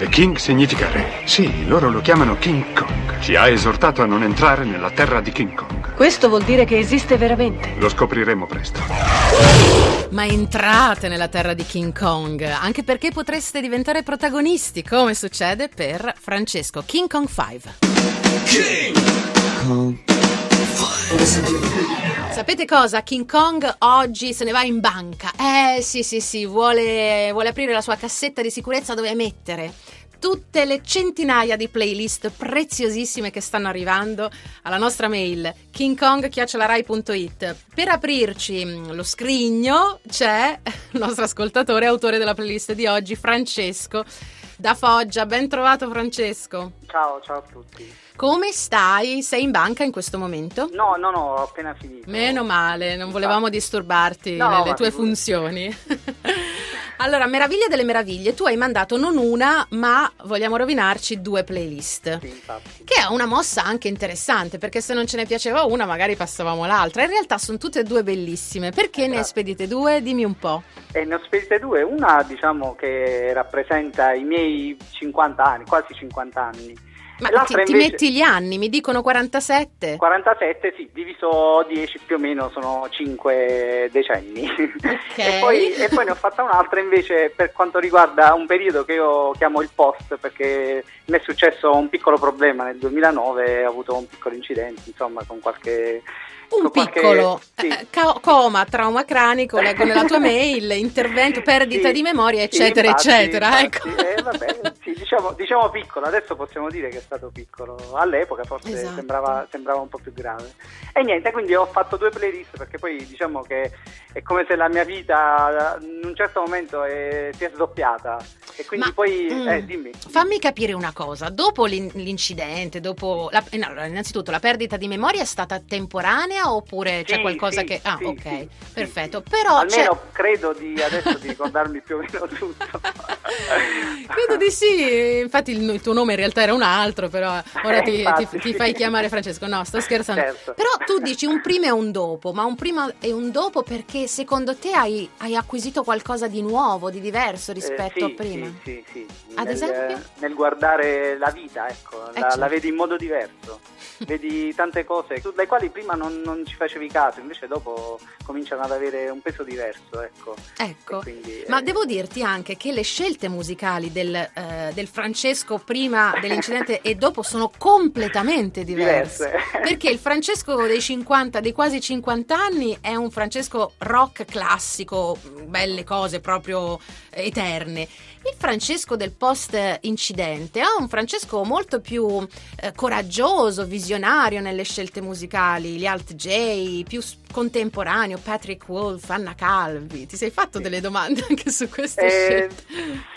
E King significa re. Sì, loro lo chiamano King Kong. Ci ha esortato a non entrare nella terra di King Kong. Questo vuol dire che esiste veramente. Lo scopriremo presto. Ma entrate nella terra di King Kong, anche perché potreste diventare protagonisti, come succede per Francesco King Kong 5. Sapete cosa? King Kong oggi se ne va in banca. Eh sì sì sì, vuole, vuole aprire la sua cassetta di sicurezza dove mettere tutte le centinaia di playlist preziosissime che stanno arrivando alla nostra mail kingkong.it. Per aprirci mm, lo scrigno c'è il nostro ascoltatore, autore della playlist di oggi, Francesco da Foggia. Ben trovato Francesco. Ciao, ciao a tutti. Come stai? Sei in banca in questo momento? No, no, no, ho appena finito. Meno male, non volevamo disturbarti No, nelle tue funzioni. allora, meraviglia delle meraviglie, tu hai mandato non una, ma vogliamo rovinarci due playlist. Sì. Che è una mossa anche interessante, perché se non ce ne piaceva una, magari passavamo l'altra. In realtà sono tutte e due bellissime. Perché ne Esatto. spedite due? Dimmi un po'. E ne ho spedite due, una diciamo che rappresenta i miei 50 anni, quasi 50 anni. Ma ti, l'altra ti invece- metti gli anni, mi dicono 47. 47, sì, diviso 10 più o meno sono 5 decenni. e, poi, e poi ne ho fatta un'altra invece per quanto riguarda un periodo che io chiamo il post perché mi è successo un piccolo problema nel 2009, ho avuto un piccolo incidente, insomma, con qualche... Un con qualche- piccolo sì. eh, ca- coma, trauma cranico, leggo nella tua mail, intervento, perdita Sì, di memoria, sì, eccetera, infatti, eccetera. infatti. ecco. Eh, vabbè, sì, diciamo, diciamo piccolo, adesso possiamo dire che stato piccolo. All'epoca forse Esatto. sembrava, sembrava un po' più grave. E niente, quindi ho fatto due playlist perché poi diciamo che è come se la mia vita in un certo momento è- si è sdoppiata. E quindi Ma, poi, mm, eh, dimmi. Fammi capire una cosa, dopo l'in- l'incidente, dopo la, eh, no, innanzitutto la perdita di memoria è stata temporanea oppure c'è Sì, qualcosa sì, che... Ah, sì, ok, perfetto. Però c'è- Almeno credo di adesso di ricordarmi più o meno tutto. Credo di sì, infatti il, il tuo nome in realtà era un altro, però ora ti, Infatti, ti- ti fai chiamare Francesco. No, sto scherzando. Certo. Però tu dici un prima e un dopo, ma un prima e un dopo perché secondo te hai, hai acquisito qualcosa di nuovo, di diverso rispetto Eh, a sì, prima? Sì, sì, sì. Ad nel, esempio? Nel guardare la vita, ecco, Eh, la, certo. la vedi in modo diverso. vedi tante cose sulle quali prima non, non ci facevi caso, invece dopo cominciano ad avere un peso diverso, ecco. Ecco, quindi, ma eh, devo dirti anche che le scelte musicali del, eh, del Francesco prima dell'incidente e dopo sono completamente diverse. Diverse. Perché il Francesco dei 50, dei quasi 50 anni è un Francesco rock classico, belle cose proprio eterne. Il Francesco del post incidente è un Francesco molto più eh, coraggioso, visionario nelle scelte musicali, gli alt J, più contemporaneo, Patrick Wolf, Anna Calvi. Ti sei fatto Sì. delle domande anche su queste Eh,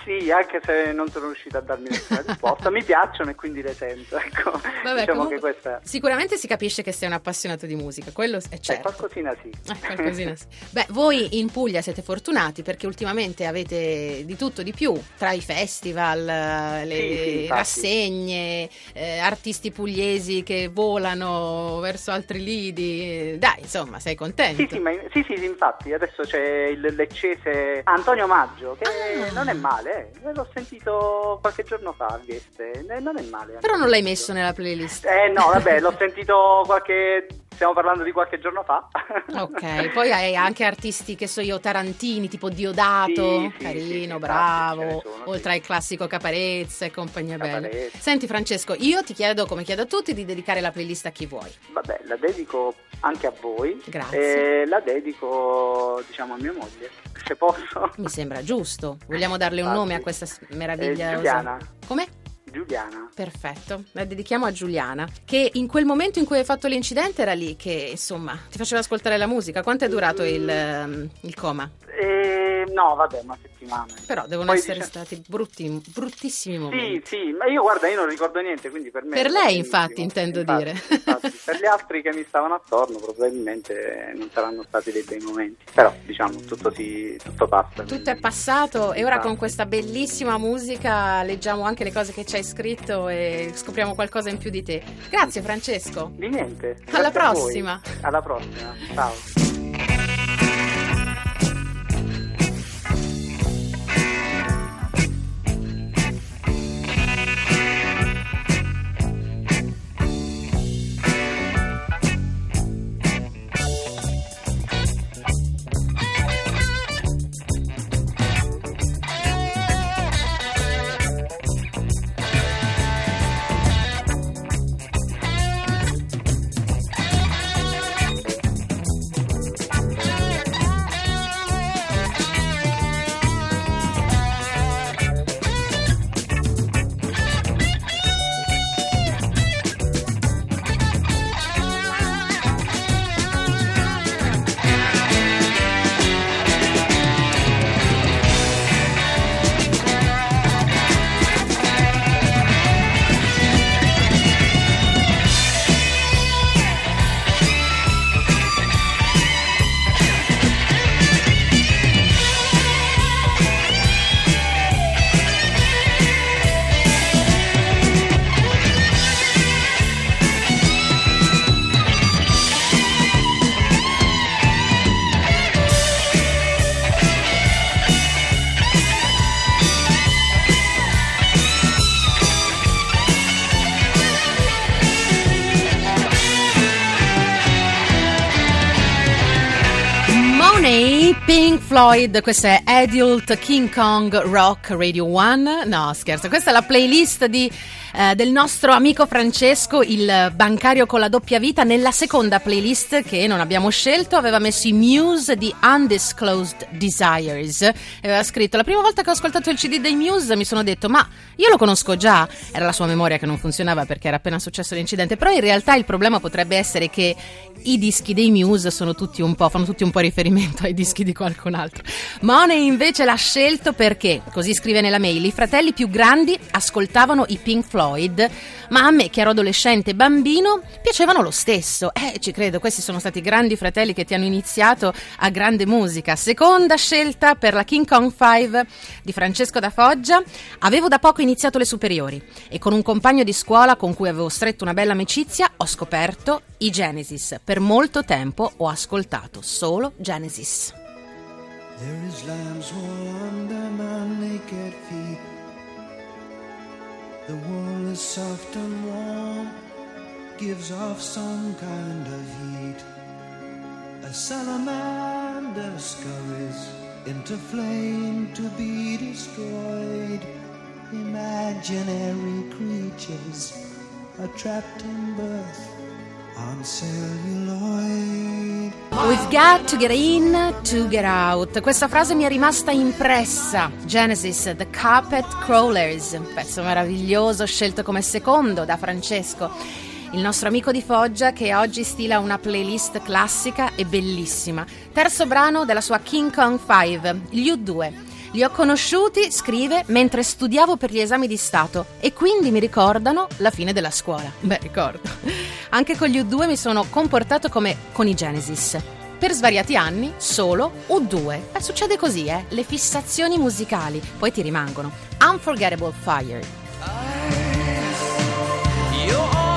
sì, anche se non sono riuscita a darmi nessuna risposta, mi piacciono e quindi le sento. Ecco. Vabbè, diciamo comunque, questa Sicuramente si capisce che sei un appassionato di musica, quello è certo. qualcosina sì. Eh, qualcosina sì. Beh, voi in Puglia siete fortunati perché ultimamente avete di tutto di più, tra i festival, eh, le Sì, sì, rassegne, eh, artisti pugliesi che volano verso altri lidi. Dai, insomma, sei contento? Sì sì, ma- sì, sì, sì, infatti adesso c'è il leccese Antonio Maggio che Ah. non è male, eh. l'ho sentito qualche giorno fa a Vieste, eh, non è male. Però non l'hai messo nella playlist. Eh no, vabbè, l'ho sentito qualche... stiamo parlando di qualche giorno fa. Ok, poi hai anche artisti che so io, Tarantini, tipo Diodato, Sì, sì, carino, sì, bravo, sono, oltre al classico Caparezza e compagnia bella. Senti Francesco, io ti chiedo, come chiedo a tutti, di dedicare la playlist a chi vuoi. Vabbè, la dedico anche a voi. Grazie. E la dedico, diciamo, a mia moglie, se posso. Mi sembra giusto. Vogliamo darle un Infatti. nome a questa s- Eh. Giuliana. Come? Giuliana. Perfetto, la dedichiamo a Giuliana, che in quel momento in cui hai fatto l'incidente era lì che, insomma, ti faceva ascoltare la musica. Quanto è durato il, ehm, il coma? Eh, no, vabbè, una settimana. Però devono Poi essere dice- stati brutti, bruttissimi Sì, momenti. sì, ma io guarda, io non ricordo niente, quindi per me... Per lei, infatti, intendo Infatti, dire. infatti. per gli altri che mi stavano attorno probabilmente non saranno stati dei bei momenti, però diciamo tutto, si, tutto passa. Tutto è quindi- passato e ora Infatti. con questa bellissima musica leggiamo anche le cose che ci hai scritto e scopriamo qualcosa in più di te. Grazie Francesco. Di niente. Alla prossima. Alla prossima, ciao. Floyd, questo è Adult King Kong Rock Radio 1. No, scherzo, questa è la playlist di eh, del nostro amico Francesco, il bancario con la doppia vita. Nella seconda playlist che non abbiamo scelto aveva messo i Muse di Undisclosed Desires. Aveva scritto: La prima volta che ho ascoltato il CD dei Muse mi sono detto, ma io lo conosco già. Era la sua memoria che non funzionava perché era appena successo l'incidente. Però in realtà il problema potrebbe essere che i dischi dei Muse sono tutti un po', fanno tutti un po' riferimento ai dischi di qualcun altro. Money invece l'ha scelto perché, così scrive nella mail, i fratelli più grandi ascoltavano i Pink Floyd Floyd, ma a me che ero adolescente e bambino piacevano lo stesso. Eh, ci credo, questi sono stati grandi fratelli che ti hanno iniziato a grande musica. Seconda scelta per la King Kong 5 di Francesco da Foggia. Avevo da poco iniziato le superiori e con un compagno di scuola con cui avevo stretto una bella amicizia ho scoperto i Genesis. Per molto tempo ho ascoltato solo Genesis. There is lamb's wool under my naked feet. The wool is soft and warm, gives off some kind of heat. A salamander scurries into flame to be destroyed. Imaginary creatures are trapped in birth. We've got to get in to get out. Questa frase mi è rimasta impressa. Genesis, The Carpet Crawlers, un pezzo meraviglioso scelto come secondo da Francesco. Il nostro amico di Foggia che oggi stila una playlist classica e bellissima. Terzo brano della sua King Kong 5, gli U2. Li ho conosciuti, scrive, mentre studiavo per gli esami di Stato e quindi mi ricordano la fine della scuola. Beh, ricordo. Anche con gli U2 mi sono comportato come con i Genesis. Per svariati anni solo U2. Eh, succede così, eh? Le fissazioni musicali poi ti rimangono. Unforgettable Fire. bella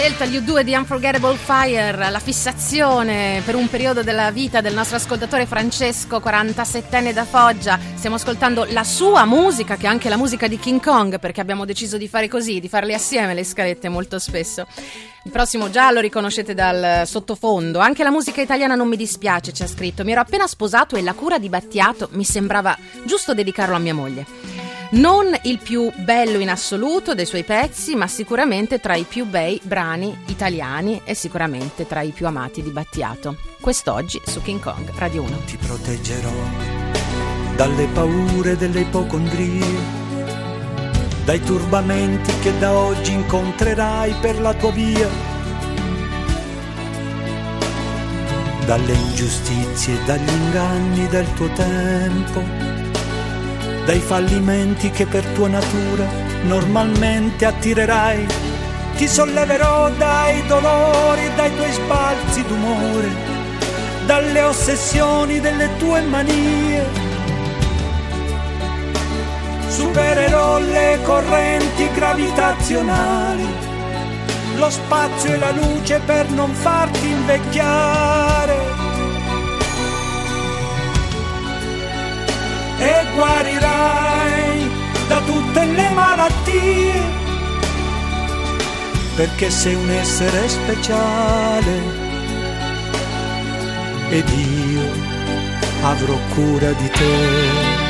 scelta gli U2 di Unforgettable Fire, la fissazione per un periodo della vita del nostro ascoltatore Francesco, 47enne da Foggia. Stiamo ascoltando la sua musica, che è anche la musica di King Kong, perché abbiamo deciso di fare così, di farle assieme le scalette molto spesso. Il prossimo già lo riconoscete dal sottofondo. Anche la musica italiana non mi dispiace, ci ha scritto. Mi ero appena sposato e la cura di Battiato mi sembrava giusto dedicarlo a mia moglie. Non il più bello in assoluto dei suoi pezzi, ma sicuramente tra i più bei brani italiani e sicuramente tra i più amati di Battiato. Quest'oggi su King Kong Radio 1. Ti proteggerò dalle paure delle ipocondrie, dai turbamenti che da oggi incontrerai per la tua via, dalle ingiustizie, dagli inganni del tuo tempo dai fallimenti che per tua natura normalmente attirerai. Ti solleverò dai dolori dai tuoi sbalzi d'umore, dalle ossessioni delle tue manie. Supererò le correnti gravitazionali, lo spazio e la luce per non farti invecchiare e guarirai da tutte le malattie, perché sei un essere speciale ed io avrò cura di te.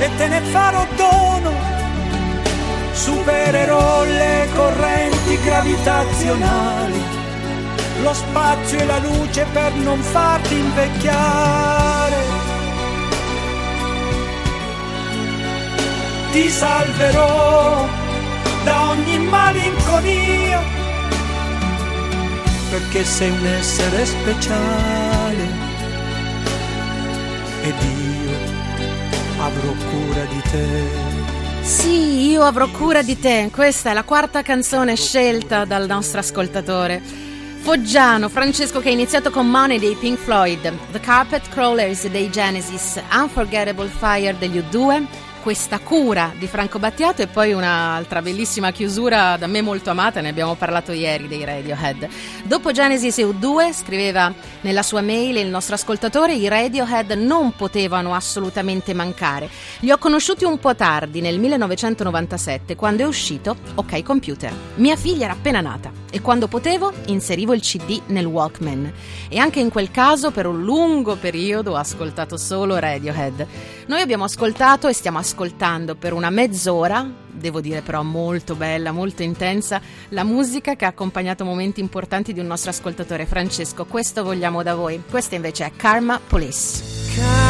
e te ne farò dono. Supererò le correnti gravitazionali, lo spazio e la luce per non farti invecchiare. Ti salverò da ogni malinconia, perché sei un essere speciale ed io avrò cura di te. Sì, io avrò cura di te. Questa è la quarta canzone scelta dal nostro ascoltatore. Foggiano, Francesco che ha iniziato con Money dei Pink Floyd, The Carpet Crawlers dei Genesis, Unforgettable Fire degli U2, questa cura di Franco Battiato e poi un'altra bellissima chiusura da me molto amata, ne abbiamo parlato ieri dei Radiohead. Dopo Genesis e U2, scriveva nella sua mail il nostro ascoltatore, i Radiohead non potevano assolutamente mancare. Li ho conosciuti un po' tardi, nel 1997, quando è uscito OK Computer. Mia figlia era appena nata e quando potevo inserivo il CD nel Walkman e anche in quel caso per un lungo periodo ho ascoltato solo Radiohead. Noi abbiamo ascoltato e stiamo ascoltando per una mezz'ora, devo dire però molto bella, molto intensa, la musica che ha accompagnato momenti importanti di un nostro ascoltatore Francesco. Questo vogliamo da voi. Questa invece è Karma Police. Karma